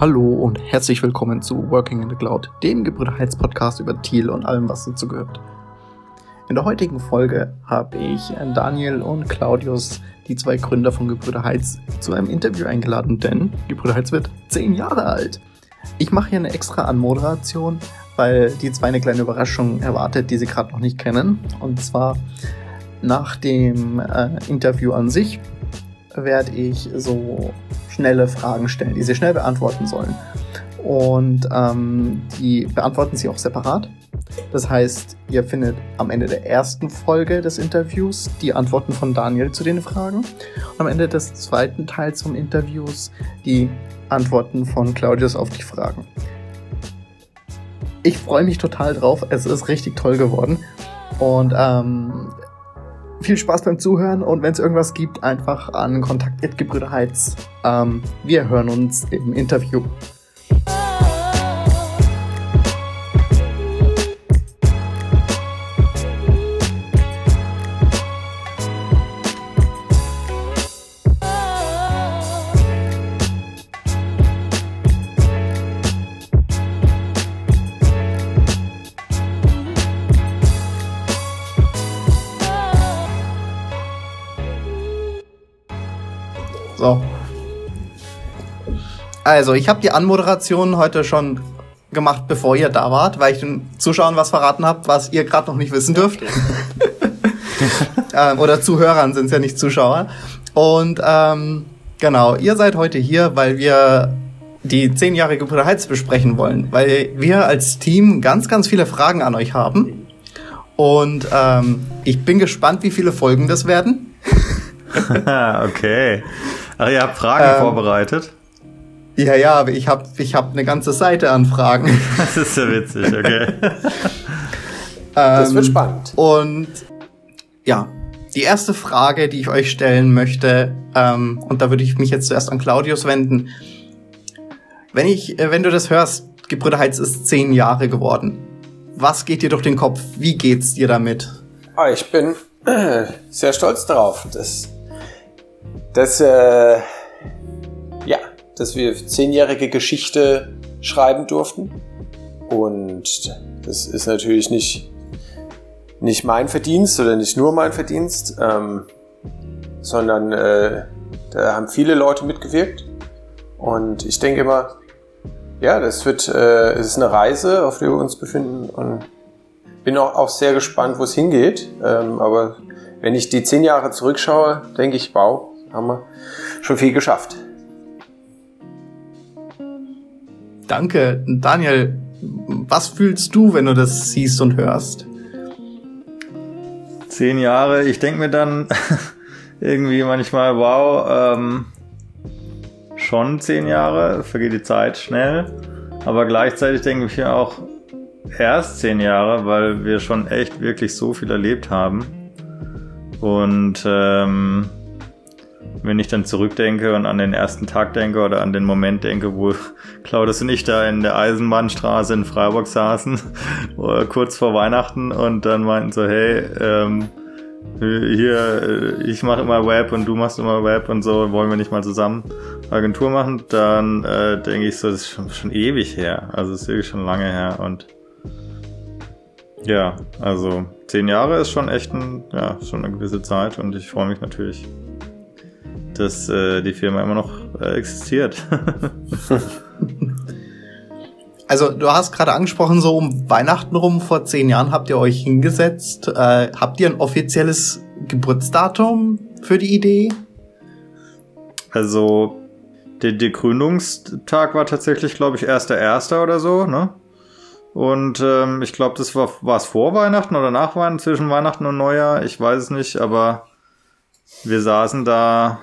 Hallo und herzlich willkommen zu Working in the Cloud, dem Gebrüder Heiz Podcast über Thiel und allem, was dazu gehört. In der heutigen Folge habe ich Daniel und Claudius, die zwei Gründer von Gebrüder Heiz, zu einem Interview eingeladen, denn Gebrüder Heiz wird zehn Jahre alt. Ich mache hier eine extra Anmoderation, weil die zwei eine kleine Überraschung erwartet, die sie gerade noch nicht kennen. Und zwar nach dem äh, Interview an sich werde ich so schnelle Fragen stellen, die Sie schnell beantworten sollen. Und ähm, die beantworten Sie auch separat. Das heißt, ihr findet am Ende der ersten Folge des Interviews die Antworten von Daniel zu den Fragen und am Ende des zweiten Teils vom Interviews die Antworten von Claudius auf die Fragen. Ich freue mich total drauf. Es ist richtig toll geworden. Und ähm, viel Spaß beim Zuhören und wenn es irgendwas gibt, einfach an Kontakt Gebrüder Heiz. Ähm, wir hören uns im Interview. Also, ich habe die Anmoderation heute schon gemacht, bevor ihr da wart, weil ich den Zuschauern was verraten habe, was ihr gerade noch nicht wissen dürft. ähm, oder Zuhörern sind es ja nicht Zuschauer. Und ähm, genau, ihr seid heute hier, weil wir die zehnjährige Bruder Heiz besprechen wollen, weil wir als Team ganz, ganz viele Fragen an euch haben. Und ähm, ich bin gespannt, wie viele Folgen das werden. okay. Ach, ihr habt Fragen ähm, vorbereitet? Ja, ja, aber ich habe ich hab eine ganze Seite an Fragen. Das ist ja witzig, okay. das wird ähm, spannend. Und ja, die erste Frage, die ich euch stellen möchte, ähm, und da würde ich mich jetzt zuerst an Claudius wenden. Wenn ich, äh, wenn du das hörst, Gebrüder Heiz ist zehn Jahre geworden. Was geht dir durch den Kopf? Wie geht's dir damit? Ah, ich bin äh, sehr stolz darauf. Das dass, äh, dass wir zehnjährige Geschichte schreiben durften. Und das ist natürlich nicht, nicht mein Verdienst oder nicht nur mein Verdienst, ähm, sondern äh, da haben viele Leute mitgewirkt. Und ich denke immer, ja, das wird, äh, es ist eine Reise, auf der wir uns befinden und bin auch, auch sehr gespannt, wo es hingeht. Ähm, aber wenn ich die zehn Jahre zurückschaue, denke ich, wow, haben wir schon viel geschafft. Danke. Daniel, was fühlst du, wenn du das siehst und hörst? Zehn Jahre, ich denke mir dann irgendwie manchmal, wow, ähm, schon zehn Jahre, vergeht die Zeit schnell. Aber gleichzeitig denke ich mir auch erst zehn Jahre, weil wir schon echt wirklich so viel erlebt haben. Und ähm, wenn ich dann zurückdenke und an den ersten Tag denke oder an den Moment denke, wo Claudius und ich da in der Eisenbahnstraße in Freiburg saßen, kurz vor Weihnachten und dann meinten so, hey, ähm, hier, äh, ich mache immer Web und du machst immer Web und so, wollen wir nicht mal zusammen Agentur machen, dann äh, denke ich so, das ist schon, schon ewig her. Also es ist wirklich schon lange her und ja, also zehn Jahre ist schon echt ein, ja, schon eine gewisse Zeit und ich freue mich natürlich dass äh, die Firma immer noch äh, existiert. also du hast gerade angesprochen, so um Weihnachten rum vor zehn Jahren habt ihr euch hingesetzt. Äh, habt ihr ein offizielles Geburtsdatum für die Idee? Also der, der Gründungstag war tatsächlich, glaube ich, erster erster oder so, ne? Und ähm, ich glaube, das war war es vor Weihnachten oder nach Weihnachten, zwischen Weihnachten und Neujahr, ich weiß es nicht, aber wir saßen da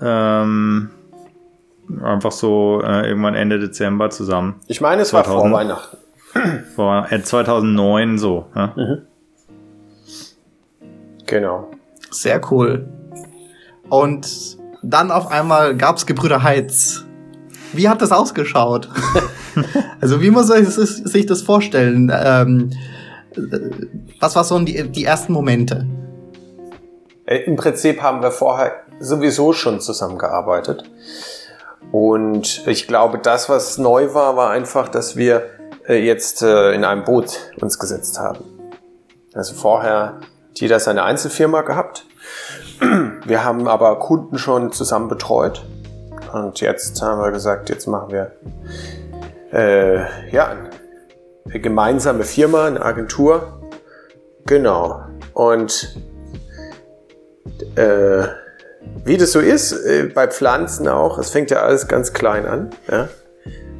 ähm, einfach so äh, irgendwann Ende Dezember zusammen. Ich meine, es 2000, war vor Weihnachten. Vor äh, 2009 so. Ja? Mhm. Genau. Sehr cool. Und dann auf einmal gab's Gebrüder Heiz. Wie hat das ausgeschaut? also wie muss man sich das vorstellen? Ähm, was waren so die, die ersten Momente? Äh, Im Prinzip haben wir vorher sowieso schon zusammengearbeitet. Und ich glaube, das, was neu war, war einfach, dass wir äh, jetzt äh, in einem Boot uns gesetzt haben. Also vorher hat jeder seine Einzelfirma gehabt. Wir haben aber Kunden schon zusammen betreut. Und jetzt haben wir gesagt, jetzt machen wir äh, ja, eine gemeinsame Firma, eine Agentur. Genau. Und äh, wie das so ist, äh, bei Pflanzen auch, es fängt ja alles ganz klein an. Ja?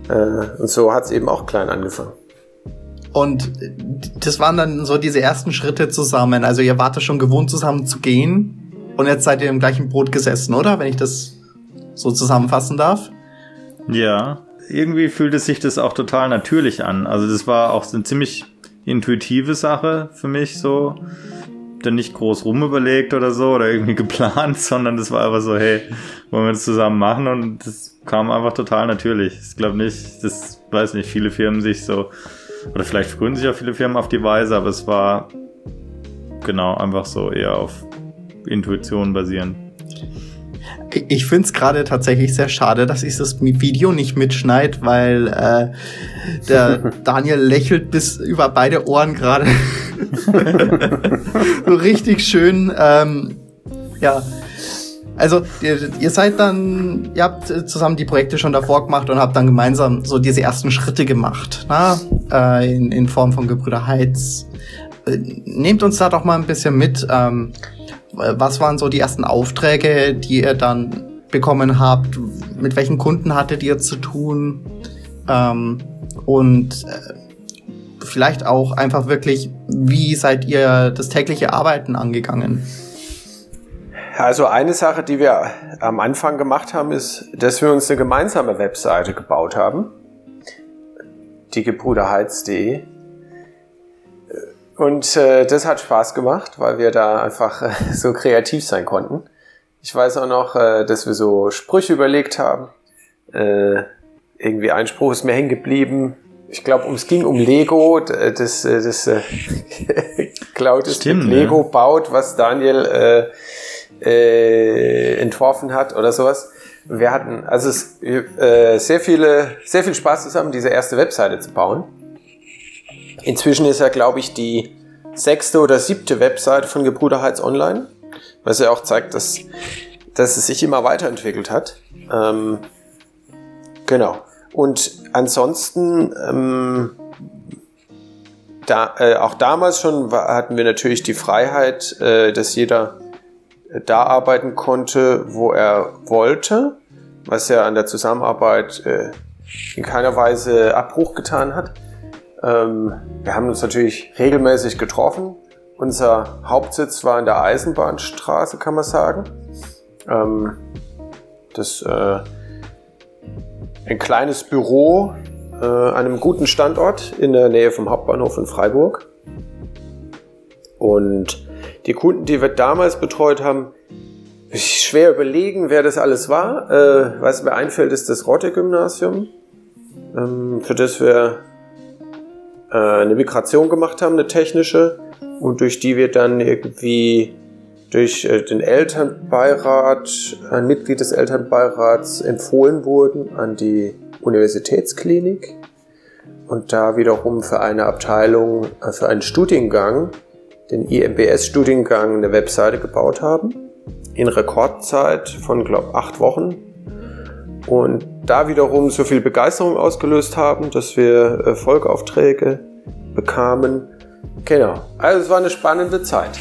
Äh, und so hat es eben auch klein angefangen. Und das waren dann so diese ersten Schritte zusammen. Also ihr wart schon gewohnt zusammen zu gehen und jetzt seid ihr im gleichen Boot gesessen, oder? Wenn ich das so zusammenfassen darf. Ja, irgendwie fühlte sich das auch total natürlich an. Also das war auch so eine ziemlich intuitive Sache für mich so. Dann nicht groß rumüberlegt oder so oder irgendwie geplant, sondern das war einfach so, hey, wollen wir das zusammen machen und das kam einfach total natürlich. Ich glaube nicht, das weiß nicht, viele Firmen sich so oder vielleicht gründen sich auch viele Firmen auf die Weise, aber es war genau einfach so eher auf Intuition basierend. Ich finde es gerade tatsächlich sehr schade, dass ich das Video nicht mitschneid, weil äh, der Daniel lächelt bis über beide Ohren gerade. so richtig schön. Ähm, ja, also ihr, ihr, seid dann, ihr habt zusammen die Projekte schon davor gemacht und habt dann gemeinsam so diese ersten Schritte gemacht, na? Äh, in, in Form von Gebrüder Heiz. Äh, nehmt uns da doch mal ein bisschen mit. Ähm, was waren so die ersten Aufträge, die ihr dann bekommen habt? Mit welchen Kunden hattet ihr zu tun? Ähm, und äh, vielleicht auch einfach wirklich, wie seid ihr das tägliche Arbeiten angegangen? Also eine Sache, die wir am Anfang gemacht haben, ist, dass wir uns eine gemeinsame Webseite gebaut haben. Die Gebrüderheiz.de. Und äh, das hat Spaß gemacht, weil wir da einfach äh, so kreativ sein konnten. Ich weiß auch noch, äh, dass wir so Sprüche überlegt haben. Äh, irgendwie ein Spruch ist mir hängen geblieben. Ich glaube, es ging um Lego, das, äh, das äh, Cloud ist Stimmt, mit Lego ja. baut, was Daniel äh, äh, entworfen hat oder sowas. Wir hatten also es, äh, sehr viele, sehr viel Spaß zusammen, diese erste Webseite zu bauen. Inzwischen ist ja, glaube ich, die sechste oder siebte Webseite von Gebrüder Heiz online, was ja auch zeigt, dass, dass es sich immer weiterentwickelt hat. Ähm, genau. Und ansonsten, ähm, da, äh, auch damals schon hatten wir natürlich die Freiheit, äh, dass jeder da arbeiten konnte, wo er wollte, was ja an der Zusammenarbeit äh, in keiner Weise Abbruch getan hat. Ähm, wir haben uns natürlich regelmäßig getroffen. Unser Hauptsitz war in der Eisenbahnstraße, kann man sagen. Ähm, das äh, ein kleines Büro äh, an einem guten Standort in der Nähe vom Hauptbahnhof in Freiburg. Und die Kunden, die wir damals betreut haben, schwer überlegen, wer das alles war. Äh, was mir einfällt, ist das Rotte-Gymnasium, ähm, für das wir äh, eine Migration gemacht haben, eine technische, und durch die wir dann irgendwie durch äh, den Elternbeirat, ein Mitglied des Elternbeirats empfohlen wurden an die Universitätsklinik und da wiederum für eine Abteilung, äh, für einen Studiengang den IMBS-Studiengang eine Webseite gebaut haben. In Rekordzeit von, glaube acht Wochen. Und da wiederum so viel Begeisterung ausgelöst haben, dass wir äh, Folgeaufträge bekamen. Genau. Also es war eine spannende Zeit.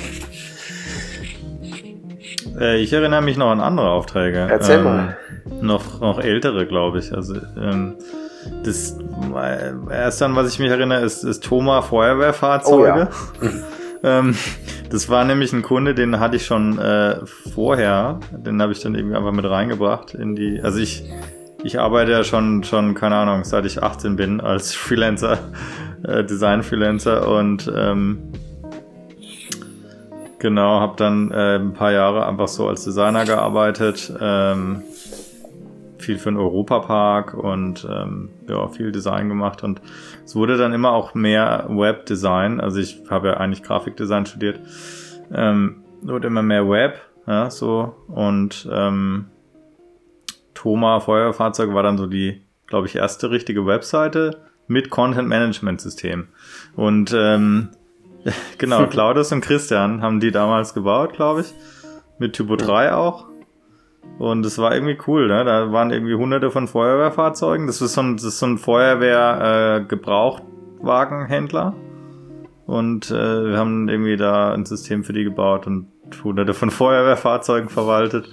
Äh, ich erinnere mich noch an andere Aufträge. Erzähl ähm, mal. Noch, noch ältere, glaube ich. Also ähm, das äh, erste, an was ich mich erinnere, ist, ist Thoma Feuerwehrfahrzeuge. Oh, ja. Ähm, das war nämlich ein Kunde, den hatte ich schon äh, vorher. Den habe ich dann irgendwie einfach mit reingebracht in die. Also ich, ich arbeite ja schon, schon, keine Ahnung, seit ich 18 bin als Freelancer, äh, Design-Freelancer und ähm, genau, habe dann äh, ein paar Jahre einfach so als Designer gearbeitet. Ähm, viel für den Europapark und ähm, ja, viel Design gemacht und es wurde dann immer auch mehr Webdesign. Also ich habe ja eigentlich Grafikdesign studiert. Ähm, wurde immer mehr Web, ja, so und ähm, Thoma Feuerwehrfahrzeug war dann so die, glaube ich, erste richtige Webseite mit Content-Management-System. Und ähm, genau, Claudius und Christian haben die damals gebaut, glaube ich. Mit Typo 3 auch. Und es war irgendwie cool, ne? Da waren irgendwie hunderte von Feuerwehrfahrzeugen. Das ist so ein, das ist so ein Feuerwehr-Gebrauchtwagenhändler. Äh, und äh, wir haben irgendwie da ein System für die gebaut und hunderte von Feuerwehrfahrzeugen verwaltet.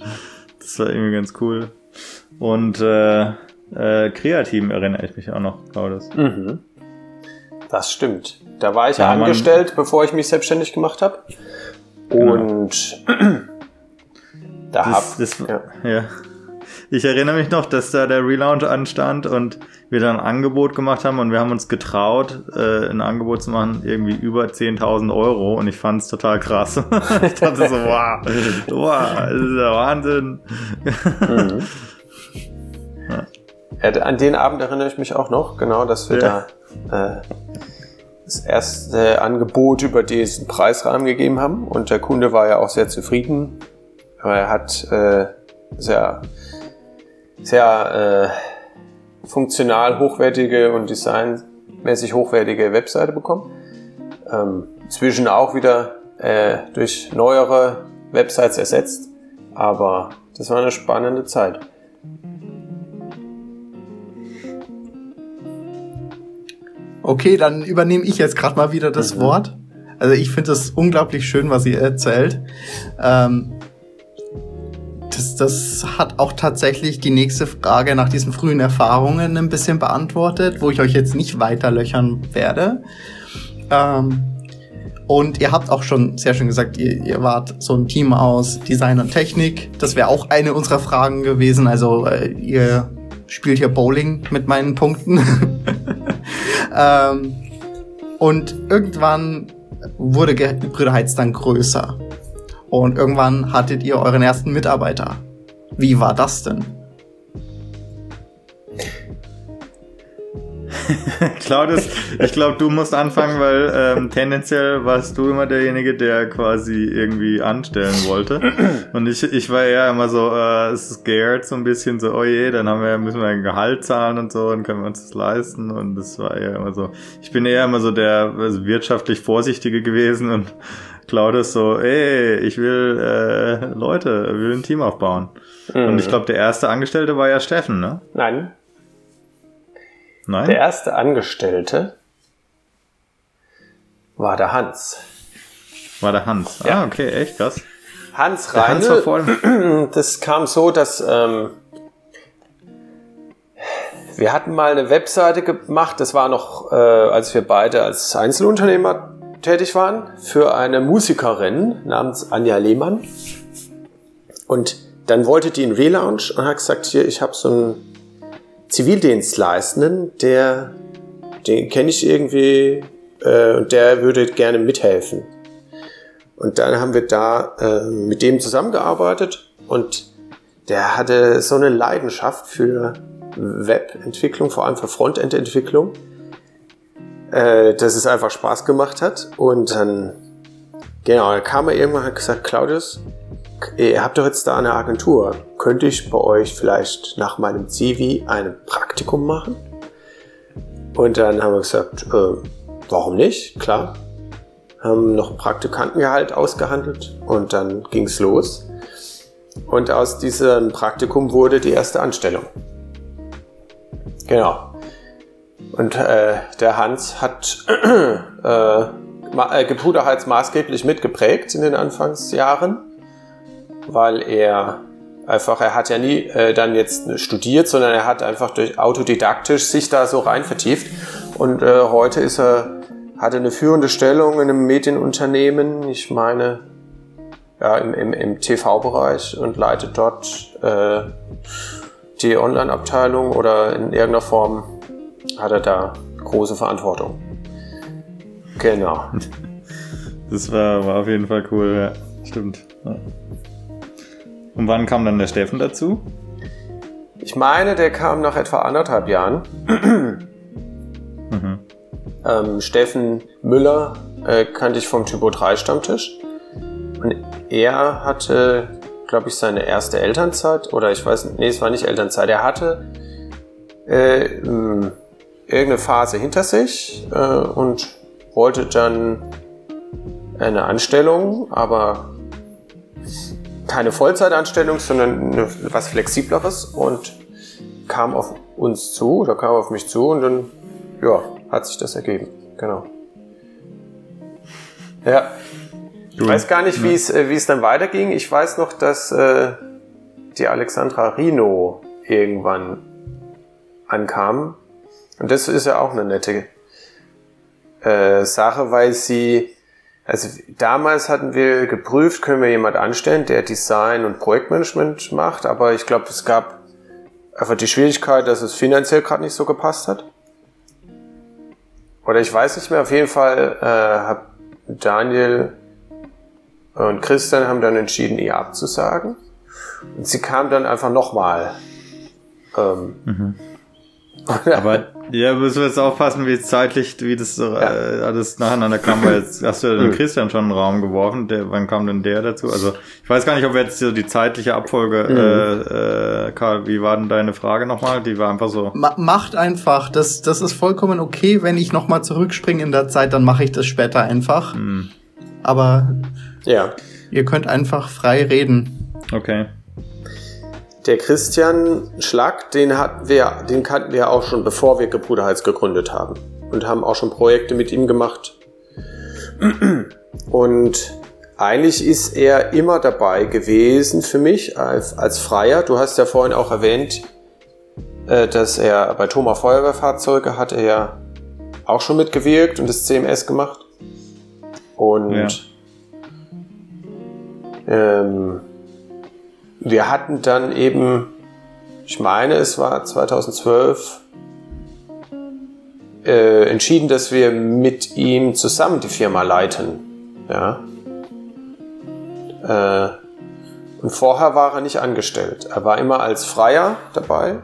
Das war irgendwie ganz cool. Und äh, äh, Kreativ erinnere ich mich auch noch, Claudius. Mhm. Das stimmt. Da war ich ja, angestellt, bevor ich mich selbstständig gemacht habe. Genau. Und genau. da habe ja. ja. Ich erinnere mich noch, dass da der Relaunch anstand und wir dann ein Angebot gemacht haben und wir haben uns getraut, äh, ein Angebot zu machen, irgendwie über 10.000 Euro und ich fand es total krass. ich dachte so, wow, wow, das ist ja Wahnsinn. Mhm. ja. An den Abend erinnere ich mich auch noch, genau, dass wir ja. da äh, das erste Angebot über diesen Preisrahmen gegeben haben und der Kunde war ja auch sehr zufrieden. Er hat äh, sehr, sehr äh, funktional hochwertige und designmäßig hochwertige Webseite bekommen. Ähm, inzwischen auch wieder äh, durch neuere Websites ersetzt, aber das war eine spannende Zeit. Okay, dann übernehme ich jetzt gerade mal wieder das mhm. Wort. Also ich finde es unglaublich schön, was ihr erzählt. Ähm, das, das hat auch tatsächlich die nächste Frage nach diesen frühen Erfahrungen ein bisschen beantwortet, wo ich euch jetzt nicht weiter löchern werde. Ähm, und ihr habt auch schon sehr schön gesagt, ihr, ihr wart so ein Team aus Design und Technik. Das wäre auch eine unserer Fragen gewesen. Also äh, ihr spielt hier Bowling mit meinen Punkten. ähm, und irgendwann wurde Brüder Heiz dann größer. Und irgendwann hattet ihr euren ersten Mitarbeiter. Wie war das denn? Claudius, ich glaube, du musst anfangen, weil ähm, tendenziell warst du immer derjenige, der quasi irgendwie anstellen wollte. Und ich, ich war eher immer so äh, scared, so ein bisschen so, oh je, dann haben wir, müssen wir ein Gehalt zahlen und so, dann können wir uns das leisten. Und das war eher immer so. Ich bin eher immer so der also wirtschaftlich Vorsichtige gewesen und Claudius so, ey, ich will äh, Leute, will ein Team aufbauen. Mhm. Und ich glaube, der erste Angestellte war ja Steffen, ne? Nein, Nein? Der erste Angestellte war der Hans. War der Hans. Ja. Ah, okay, echt krass. Hans Reine, das kam so, dass ähm, wir hatten mal eine Webseite gemacht, das war noch, äh, als wir beide als Einzelunternehmer tätig waren, für eine Musikerin namens Anja Lehmann. Und dann wollte die einen Relaunch und hat gesagt, hier, ich habe so ein Zivildienstleistenden, der, den kenne ich irgendwie äh, und der würde gerne mithelfen. Und dann haben wir da äh, mit dem zusammengearbeitet und der hatte so eine Leidenschaft für Webentwicklung, vor allem für Frontend-Entwicklung, äh, dass es einfach Spaß gemacht hat. Und dann, genau, dann kam er irgendwann und hat gesagt, Claudius, ihr habt doch jetzt da eine Agentur. Könnte ich bei euch vielleicht nach meinem CV ein Praktikum machen? Und dann haben wir gesagt, äh, warum nicht? Klar. Haben noch ein Praktikantengehalt ausgehandelt und dann ging's los. Und aus diesem Praktikum wurde die erste Anstellung. Genau. Und äh, der Hans hat äh, äh Gepuderheiz maßgeblich mitgeprägt in den Anfangsjahren weil er einfach, er hat ja nie äh, dann jetzt studiert, sondern er hat einfach durch autodidaktisch sich da so rein vertieft. Und äh, heute ist er, hat er eine führende Stellung in einem Medienunternehmen, ich meine, ja, im, im, im TV-Bereich und leitet dort äh, die Online-Abteilung oder in irgendeiner Form hat er da große Verantwortung. Genau. Das war, war auf jeden Fall cool, ja. Stimmt. Ja. Und wann kam dann der Steffen dazu? Ich meine, der kam nach etwa anderthalb Jahren. mhm. ähm, Steffen Müller äh, kannte ich vom Typo 3 Stammtisch. Und er hatte glaube ich, seine erste Elternzeit. Oder ich weiß nicht, nee, es war nicht Elternzeit. Er hatte äh, irgendeine Phase hinter sich äh, und wollte dann eine Anstellung, aber keine Vollzeitanstellung, sondern eine, was Flexibleres und kam auf uns zu oder kam auf mich zu und dann ja, hat sich das ergeben. Genau. Ja. Ich weiß gar nicht, wie es, äh, wie es dann weiterging. Ich weiß noch, dass äh, die Alexandra Rino irgendwann ankam. Und das ist ja auch eine nette äh, Sache, weil sie, also damals hatten wir geprüft, können wir jemand anstellen, der Design und Projektmanagement macht, aber ich glaube, es gab einfach die Schwierigkeit, dass es finanziell gerade nicht so gepasst hat. Oder ich weiß nicht mehr, auf jeden Fall äh, hat Daniel und Christian haben dann entschieden, ihr abzusagen. Und sie kam dann einfach nochmal. Ähm, mhm. Aber ja, müssen wir jetzt aufpassen, wie zeitlich, wie das ja. äh, alles nacheinander kam, weil jetzt hast du ja den Christian schon in den Raum geworfen. Der, wann kam denn der dazu? Also ich weiß gar nicht, ob wir jetzt so die zeitliche Abfolge, mhm. äh, äh, Karl, wie war denn deine Frage nochmal? Die war einfach so. Ma macht einfach. Das, das ist vollkommen okay, wenn ich nochmal zurückspringe in der Zeit, dann mache ich das später einfach. Mhm. Aber ja. ihr könnt einfach frei reden. Okay. Der Christian Schlag, den hatten wir, den kannten wir auch schon, bevor wir Gebruderheiz gegründet haben. Und haben auch schon Projekte mit ihm gemacht. Und eigentlich ist er immer dabei gewesen für mich als, als Freier. Du hast ja vorhin auch erwähnt, äh, dass er bei Thoma Feuerwehrfahrzeuge hat er ja auch schon mitgewirkt und das CMS gemacht. Und ja. ähm, wir hatten dann eben, ich meine, es war 2012, äh, entschieden, dass wir mit ihm zusammen die Firma leiten. Ja. Äh, und vorher war er nicht angestellt. Er war immer als Freier dabei.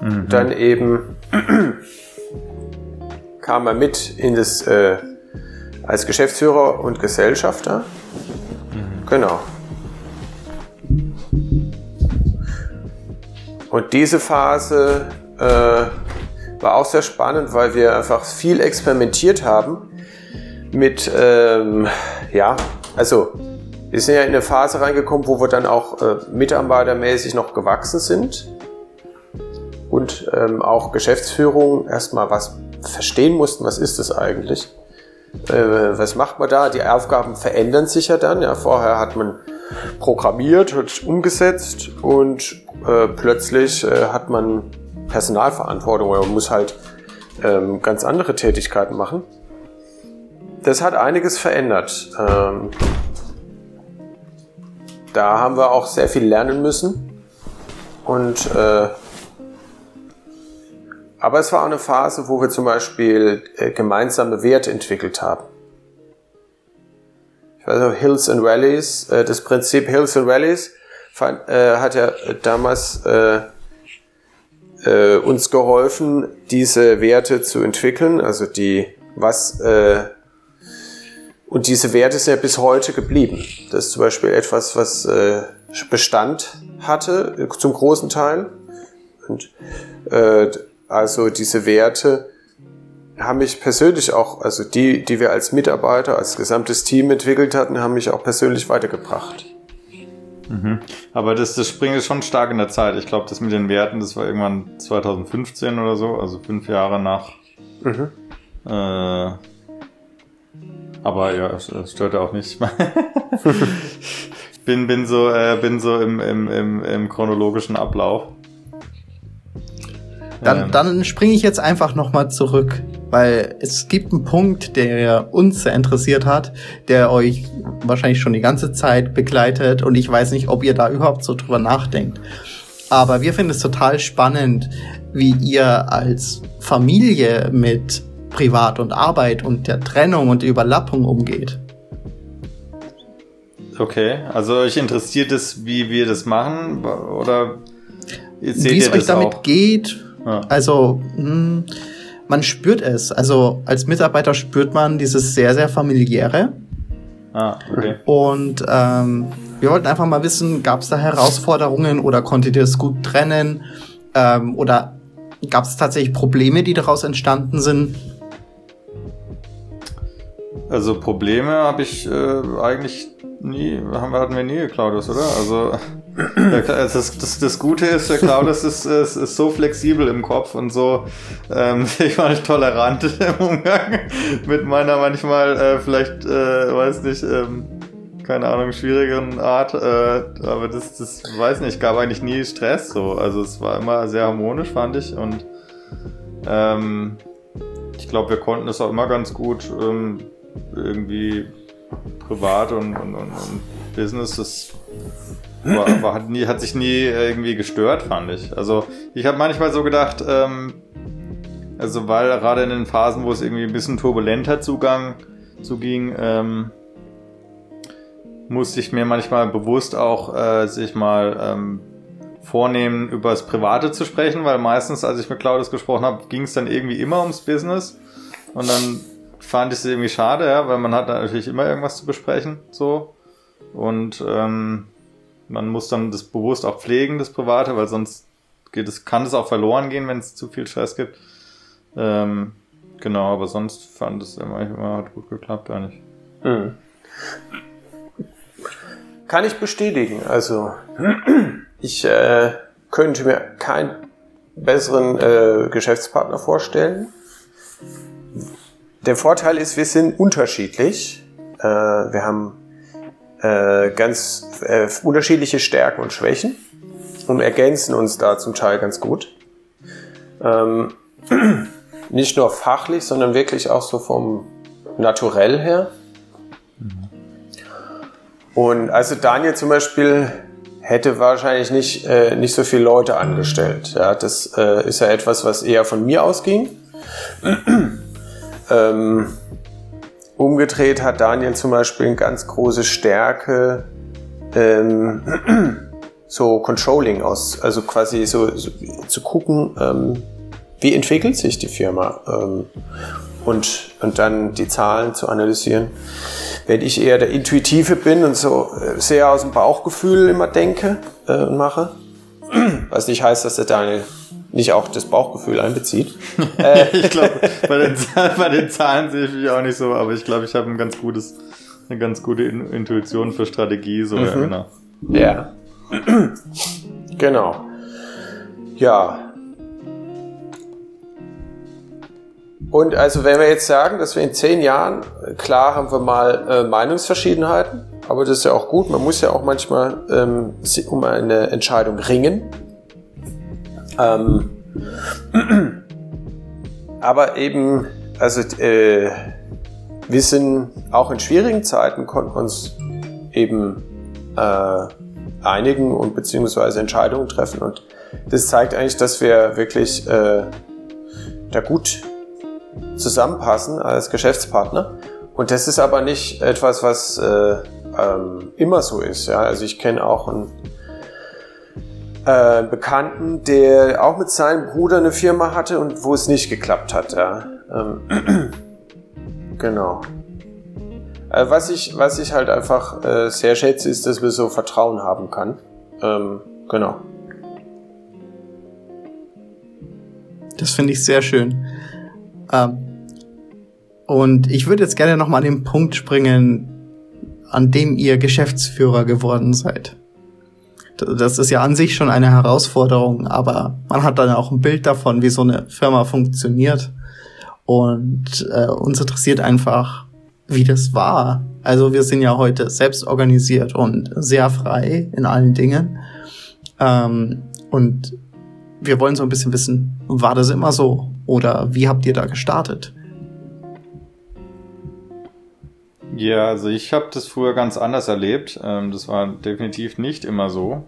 Mhm. Dann eben kam er mit in das äh, als Geschäftsführer und Gesellschafter. Mhm. Genau. Und diese Phase äh, war auch sehr spannend, weil wir einfach viel experimentiert haben mit, ähm, ja, also wir sind ja in eine Phase reingekommen, wo wir dann auch äh, mitarbeitermäßig noch gewachsen sind und ähm, auch Geschäftsführung erstmal was verstehen mussten, was ist das eigentlich? Äh, was macht man da? Die Aufgaben verändern sich ja dann. Ja, vorher hat man programmiert, hat umgesetzt und äh, plötzlich äh, hat man Personalverantwortung oder man muss halt ähm, ganz andere Tätigkeiten machen. Das hat einiges verändert. Ähm, da haben wir auch sehr viel lernen müssen. Und äh, aber es war auch eine Phase, wo wir zum Beispiel äh, gemeinsame Werte entwickelt haben ich weiß noch, Hills and Valleys, äh, das Prinzip Hills and Valleys fand, äh, hat ja damals äh, äh, uns geholfen, diese Werte zu entwickeln, also die, was, äh, und diese Werte sind ja bis heute geblieben. Das ist zum Beispiel etwas, was äh, Bestand hatte, äh, zum großen Teil. Und äh, also diese Werte haben mich persönlich auch, also die, die wir als Mitarbeiter, als gesamtes Team entwickelt hatten, haben mich auch persönlich weitergebracht. Mhm. Aber das, das springt schon stark in der Zeit. Ich glaube, das mit den Werten, das war irgendwann 2015 oder so, also fünf Jahre nach. Mhm. Äh, aber ja, es, es stört auch nicht. bin, bin so, äh, bin so im, im, im, im chronologischen Ablauf. Dann, ähm. dann springe ich jetzt einfach nochmal zurück, weil es gibt einen Punkt, der uns sehr interessiert hat, der euch wahrscheinlich schon die ganze Zeit begleitet und ich weiß nicht, ob ihr da überhaupt so drüber nachdenkt. Aber wir finden es total spannend, wie ihr als Familie mit Privat und Arbeit und der Trennung und der Überlappung umgeht. Okay, also euch interessiert es, wie wir das machen oder wie es euch damit auch? geht, also, mh, hm, man spürt es. Also als Mitarbeiter spürt man dieses sehr, sehr familiäre. Ah, okay. Und ähm, wir wollten einfach mal wissen, gab es da Herausforderungen oder konntet ihr es gut trennen? Ähm, oder gab es tatsächlich Probleme, die daraus entstanden sind? Also Probleme habe ich äh, eigentlich nie, haben, hatten wir nie, Claudius, oder? Also der, das, das, das Gute ist, der Claudius ist, ist, ist so flexibel im Kopf und so, ähm, ich war nicht tolerant im Umgang mit meiner manchmal äh, vielleicht, äh, weiß nicht, ähm, keine Ahnung, schwierigeren Art, äh, aber das, das weiß nicht, gab eigentlich nie Stress so. Also es war immer sehr harmonisch, fand ich und ähm, ich glaube, wir konnten es auch immer ganz gut ähm, irgendwie privat und, und, und, und Business, das war, war, hat, nie, hat sich nie irgendwie gestört, fand ich. Also ich habe manchmal so gedacht, ähm, also weil gerade in den Phasen, wo es irgendwie ein bisschen turbulenter zugang, zuging, ähm, musste ich mir manchmal bewusst auch äh, sich mal ähm, vornehmen, über das Private zu sprechen, weil meistens, als ich mit Claudius gesprochen habe, ging es dann irgendwie immer ums Business. Und dann fand ich es irgendwie schade, ja, weil man hat natürlich immer irgendwas zu besprechen, so. Und ähm, man muss dann das bewusst auch pflegen, das Private, weil sonst geht es, kann es auch verloren gehen, wenn es zu viel Stress gibt. Ähm, genau, aber sonst fand es immer, immer hat gut geklappt eigentlich. Mhm. Kann ich bestätigen. Also ich äh, könnte mir keinen besseren äh, Geschäftspartner vorstellen. Der Vorteil ist, wir sind unterschiedlich. Äh, wir haben äh, ganz äh, unterschiedliche Stärken und Schwächen und ergänzen uns da zum Teil ganz gut. Ähm, nicht nur fachlich, sondern wirklich auch so vom Naturell her. Und also Daniel zum Beispiel hätte wahrscheinlich nicht, äh, nicht so viele Leute angestellt. Ja, das äh, ist ja etwas, was eher von mir ausging. Ähm, umgedreht hat Daniel zum Beispiel eine ganz große Stärke, ähm, so Controlling aus, also quasi so, so zu gucken, ähm, wie entwickelt sich die Firma ähm, und, und dann die Zahlen zu analysieren. Wenn ich eher der Intuitive bin und so äh, sehr aus dem Bauchgefühl immer denke äh, und mache, was nicht heißt, dass der Daniel nicht auch das Bauchgefühl einbezieht. äh, ich glaube, bei, den bei den Zahlen sehe ich mich auch nicht so, aber ich glaube, ich habe ein ganz gutes, eine ganz gute Intuition für Strategie, so mhm. ja, genau. Ja. genau. Ja. Und also wenn wir jetzt sagen, dass wir in zehn Jahren, klar haben wir mal äh, Meinungsverschiedenheiten, aber das ist ja auch gut, man muss ja auch manchmal ähm, um eine Entscheidung ringen. Ähm, aber eben, also äh, wir sind auch in schwierigen Zeiten konnten uns eben äh, einigen und beziehungsweise Entscheidungen treffen. Und das zeigt eigentlich, dass wir wirklich äh, da gut zusammenpassen als Geschäftspartner. Und das ist aber nicht etwas, was äh, ähm, immer so ist. Ja? Also ich kenne auch einen äh, Bekannten, der auch mit seinem Bruder eine Firma hatte und wo es nicht geklappt hat. Ja. Ähm, genau. Äh, was, ich, was ich halt einfach äh, sehr schätze, ist, dass wir so Vertrauen haben kann. Ähm, genau. Das finde ich sehr schön. Ähm, und ich würde jetzt gerne nochmal an den Punkt springen, an dem ihr Geschäftsführer geworden seid das ist ja an sich schon eine Herausforderung, aber man hat dann auch ein Bild davon, wie so eine Firma funktioniert. Und äh, uns interessiert einfach, wie das war. Also wir sind ja heute selbst organisiert und sehr frei in allen Dingen. Ähm, und wir wollen so ein bisschen wissen, war das immer so? Oder wie habt ihr da gestartet? Ja, also ich habe das früher ganz anders erlebt. Ähm, das war definitiv nicht immer so.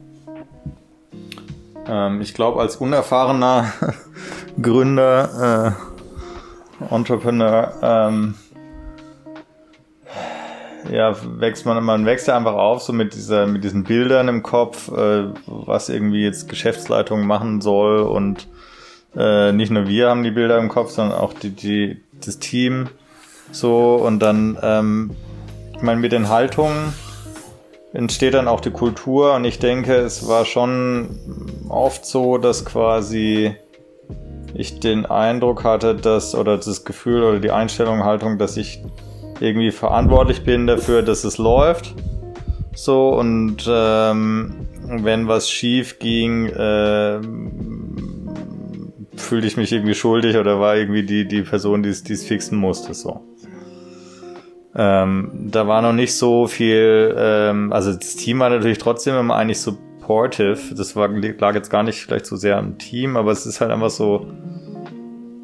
Ähm, ich glaube, als unerfahrener Gründer, äh, Entrepreneur, ähm, ja, wächst man, man wächst ja einfach auf, so mit dieser, mit diesen Bildern im Kopf, äh, was irgendwie jetzt Geschäftsleitung machen soll und äh, nicht nur wir haben die Bilder im Kopf, sondern auch die, die, das Team so und dann ähm, ich meine, mit den Haltungen entsteht dann auch die Kultur und ich denke, es war schon oft so, dass quasi ich den Eindruck hatte, dass oder das Gefühl oder die Einstellung, Haltung, dass ich irgendwie verantwortlich bin dafür, dass es läuft. So und ähm, wenn was schief ging, äh, fühlte ich mich irgendwie schuldig oder war irgendwie die, die Person, die es fixen musste. So. Ähm, da war noch nicht so viel, ähm, also das Team war natürlich trotzdem immer eigentlich supportive. Das war, lag jetzt gar nicht vielleicht so sehr am Team, aber es ist halt einfach so,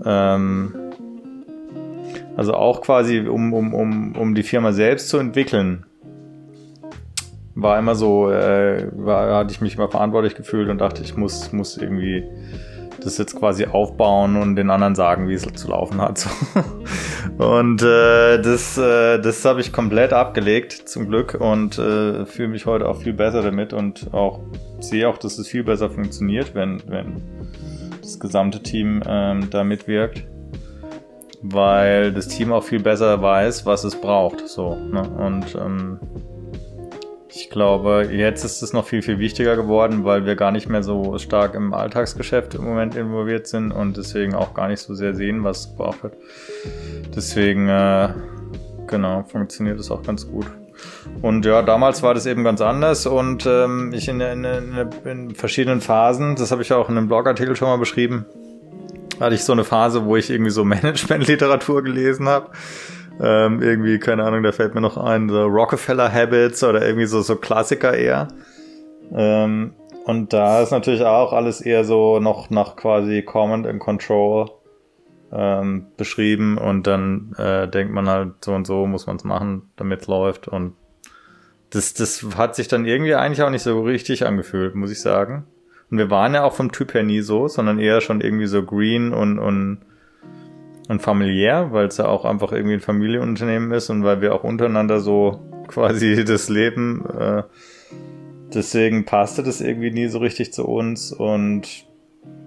ähm, also auch quasi, um, um, um, um die Firma selbst zu entwickeln, war immer so, äh, war, hatte ich mich immer verantwortlich gefühlt und dachte, ich muss, muss irgendwie das jetzt quasi aufbauen und den anderen sagen, wie es zu laufen hat. und äh, das, äh, das habe ich komplett abgelegt, zum Glück, und äh, fühle mich heute auch viel besser damit und auch sehe auch, dass es viel besser funktioniert, wenn, wenn das gesamte Team ähm, da mitwirkt. Weil das Team auch viel besser weiß, was es braucht. So, ne? Und ähm, ich glaube, jetzt ist es noch viel, viel wichtiger geworden, weil wir gar nicht mehr so stark im Alltagsgeschäft im Moment involviert sind und deswegen auch gar nicht so sehr sehen, was gebraucht wird. Deswegen, äh, genau, funktioniert es auch ganz gut. Und ja, damals war das eben ganz anders und ähm, ich in, in, in, in verschiedenen Phasen, das habe ich auch in einem Blogartikel schon mal beschrieben, hatte ich so eine Phase, wo ich irgendwie so Management-Literatur gelesen habe ähm, irgendwie, keine Ahnung, da fällt mir noch ein, The Rockefeller Habits oder irgendwie so, so Klassiker eher. Ähm, und da ist natürlich auch alles eher so noch nach quasi Command and Control ähm, beschrieben und dann äh, denkt man halt, so und so muss man es machen, damit es läuft und das, das hat sich dann irgendwie eigentlich auch nicht so richtig angefühlt, muss ich sagen. Und wir waren ja auch vom Typ her nie so, sondern eher schon irgendwie so green und, und und familiär, weil es ja auch einfach irgendwie ein Familienunternehmen ist und weil wir auch untereinander so quasi das Leben, äh, deswegen passte das irgendwie nie so richtig zu uns und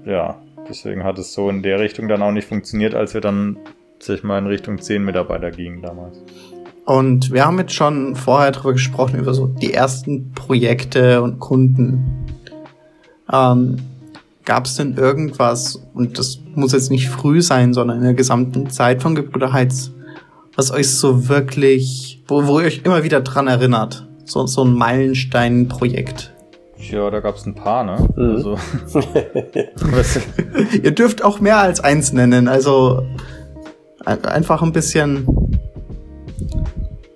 ja, deswegen hat es so in der Richtung dann auch nicht funktioniert, als wir dann, sag ich mal, in Richtung 10 Mitarbeiter gingen damals. Und wir haben jetzt schon vorher drüber gesprochen, über so die ersten Projekte und Kunden. Ähm, Gab es denn irgendwas, und das muss jetzt nicht früh sein, sondern in der gesamten Zeit von Gebrüder Heiz, was euch so wirklich, wo, wo ihr euch immer wieder dran erinnert? So, so ein Meilenstein-Projekt. Ja, da gab es ein paar, ne? Mhm. Also, ihr dürft auch mehr als eins nennen, also einfach ein bisschen,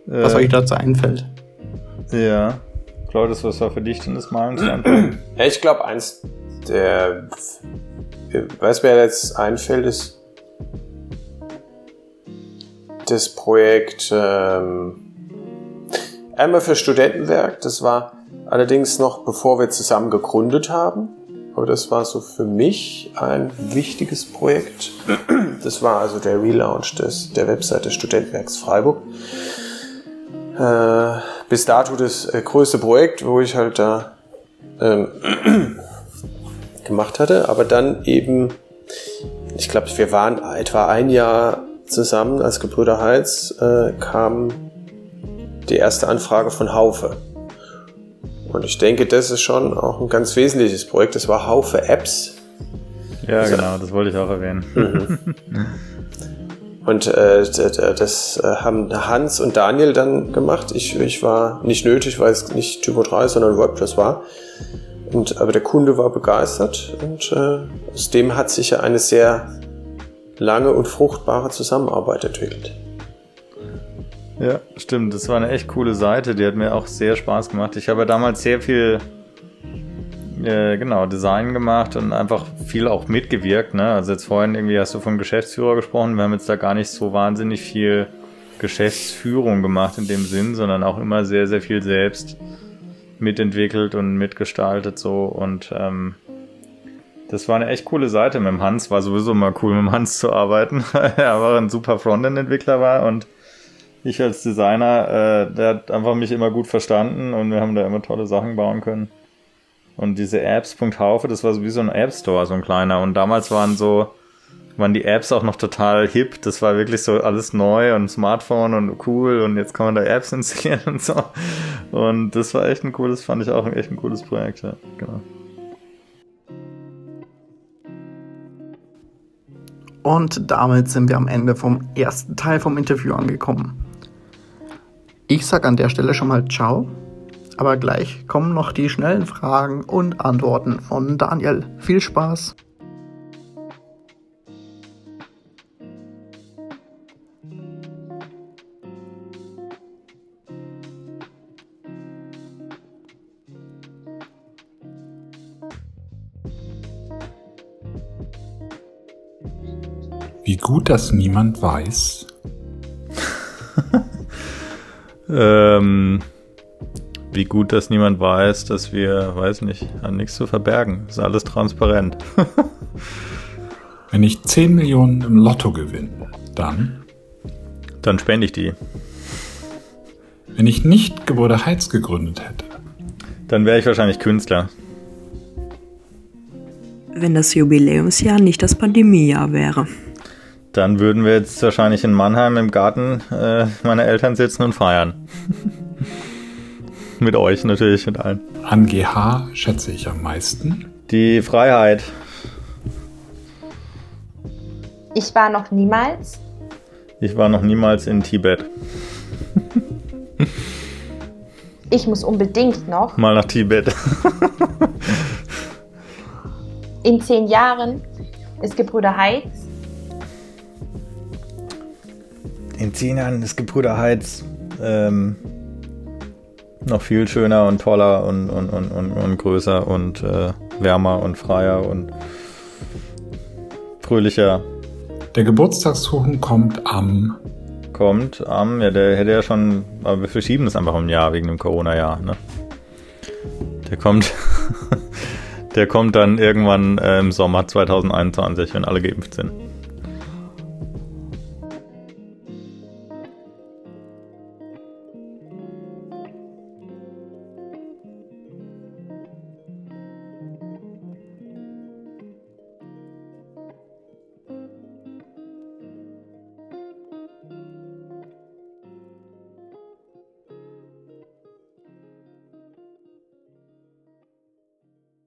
was äh, euch dazu einfällt. Ja. Claudius, was war für dich denn das Meilenstein? Ja, ich glaube, eins der, was mir jetzt einfällt, ist das Projekt ähm, einmal für Studentenwerk. Das war allerdings noch bevor wir zusammen gegründet haben. Aber das war so für mich ein wichtiges Projekt. Das war also der Relaunch des, der Webseite Studentenwerks Freiburg. Äh, bis dato das äh, größte Projekt, wo ich halt da ähm, gemacht hatte, aber dann eben, ich glaube, wir waren etwa ein Jahr zusammen als Gebrüder Heils, äh, kam die erste Anfrage von Haufe. Und ich denke, das ist schon auch ein ganz wesentliches Projekt. Das war Haufe Apps. Ja, also, genau, das wollte ich auch erwähnen. Mhm. Und äh, das äh, haben Hans und Daniel dann gemacht. Ich, ich war nicht nötig, weil es nicht Typo 3, sondern WordPress war. Und, aber der Kunde war begeistert und äh, aus dem hat sich ja eine sehr lange und fruchtbare Zusammenarbeit entwickelt. Ja, stimmt. Das war eine echt coole Seite. Die hat mir auch sehr Spaß gemacht. Ich habe damals sehr viel äh, genau, Design gemacht und einfach viel auch mitgewirkt. Ne? Also jetzt vorhin irgendwie hast du vom Geschäftsführer gesprochen. Wir haben jetzt da gar nicht so wahnsinnig viel Geschäftsführung gemacht in dem Sinn, sondern auch immer sehr, sehr viel selbst mitentwickelt und mitgestaltet so und ähm, das war eine echt coole Seite mit dem Hans. War sowieso mal cool, mit dem Hans zu arbeiten. er war ein super Frontend-Entwickler war und ich als Designer, äh, der hat einfach mich immer gut verstanden und wir haben da immer tolle Sachen bauen können. Und diese Apps.haufe, das war sowieso ein App Store, so ein kleiner. Und damals waren so waren die Apps auch noch total hip. Das war wirklich so alles neu und Smartphone und cool und jetzt kann man da Apps installieren und so. Und das war echt ein cooles, fand ich auch echt ein cooles Projekt, ja. Genau. Und damit sind wir am Ende vom ersten Teil vom Interview angekommen. Ich sag an der Stelle schon mal Ciao, aber gleich kommen noch die schnellen Fragen und Antworten von Daniel. Viel Spaß! Wie gut, dass niemand weiß. ähm, wie gut, dass niemand weiß, dass wir, weiß nicht, haben nichts zu verbergen. Ist alles transparent. Wenn ich 10 Millionen im Lotto gewinne, dann? Dann spende ich die. Wenn ich nicht Gebäude Heiz gegründet hätte? Dann wäre ich wahrscheinlich Künstler. Wenn das Jubiläumsjahr nicht das Pandemiejahr wäre. Dann würden wir jetzt wahrscheinlich in Mannheim im Garten äh, meiner Eltern sitzen und feiern. mit euch natürlich, mit allen. An GH schätze ich am meisten. Die Freiheit. Ich war noch niemals. Ich war noch niemals in Tibet. ich muss unbedingt noch. Mal nach Tibet. in zehn Jahren ist Gebrüder Heiz in zehn Jahren ist Gebrüder Heiz ähm, noch viel schöner und toller und, und, und, und, und größer und äh, wärmer und freier und fröhlicher. Der Geburtstagskuchen kommt am. Kommt am, ja, der hätte ja schon, aber wir verschieben das einfach um ein Jahr wegen dem Corona-Jahr, ne? Der kommt, der kommt dann irgendwann äh, im Sommer 2021, wenn alle geimpft sind.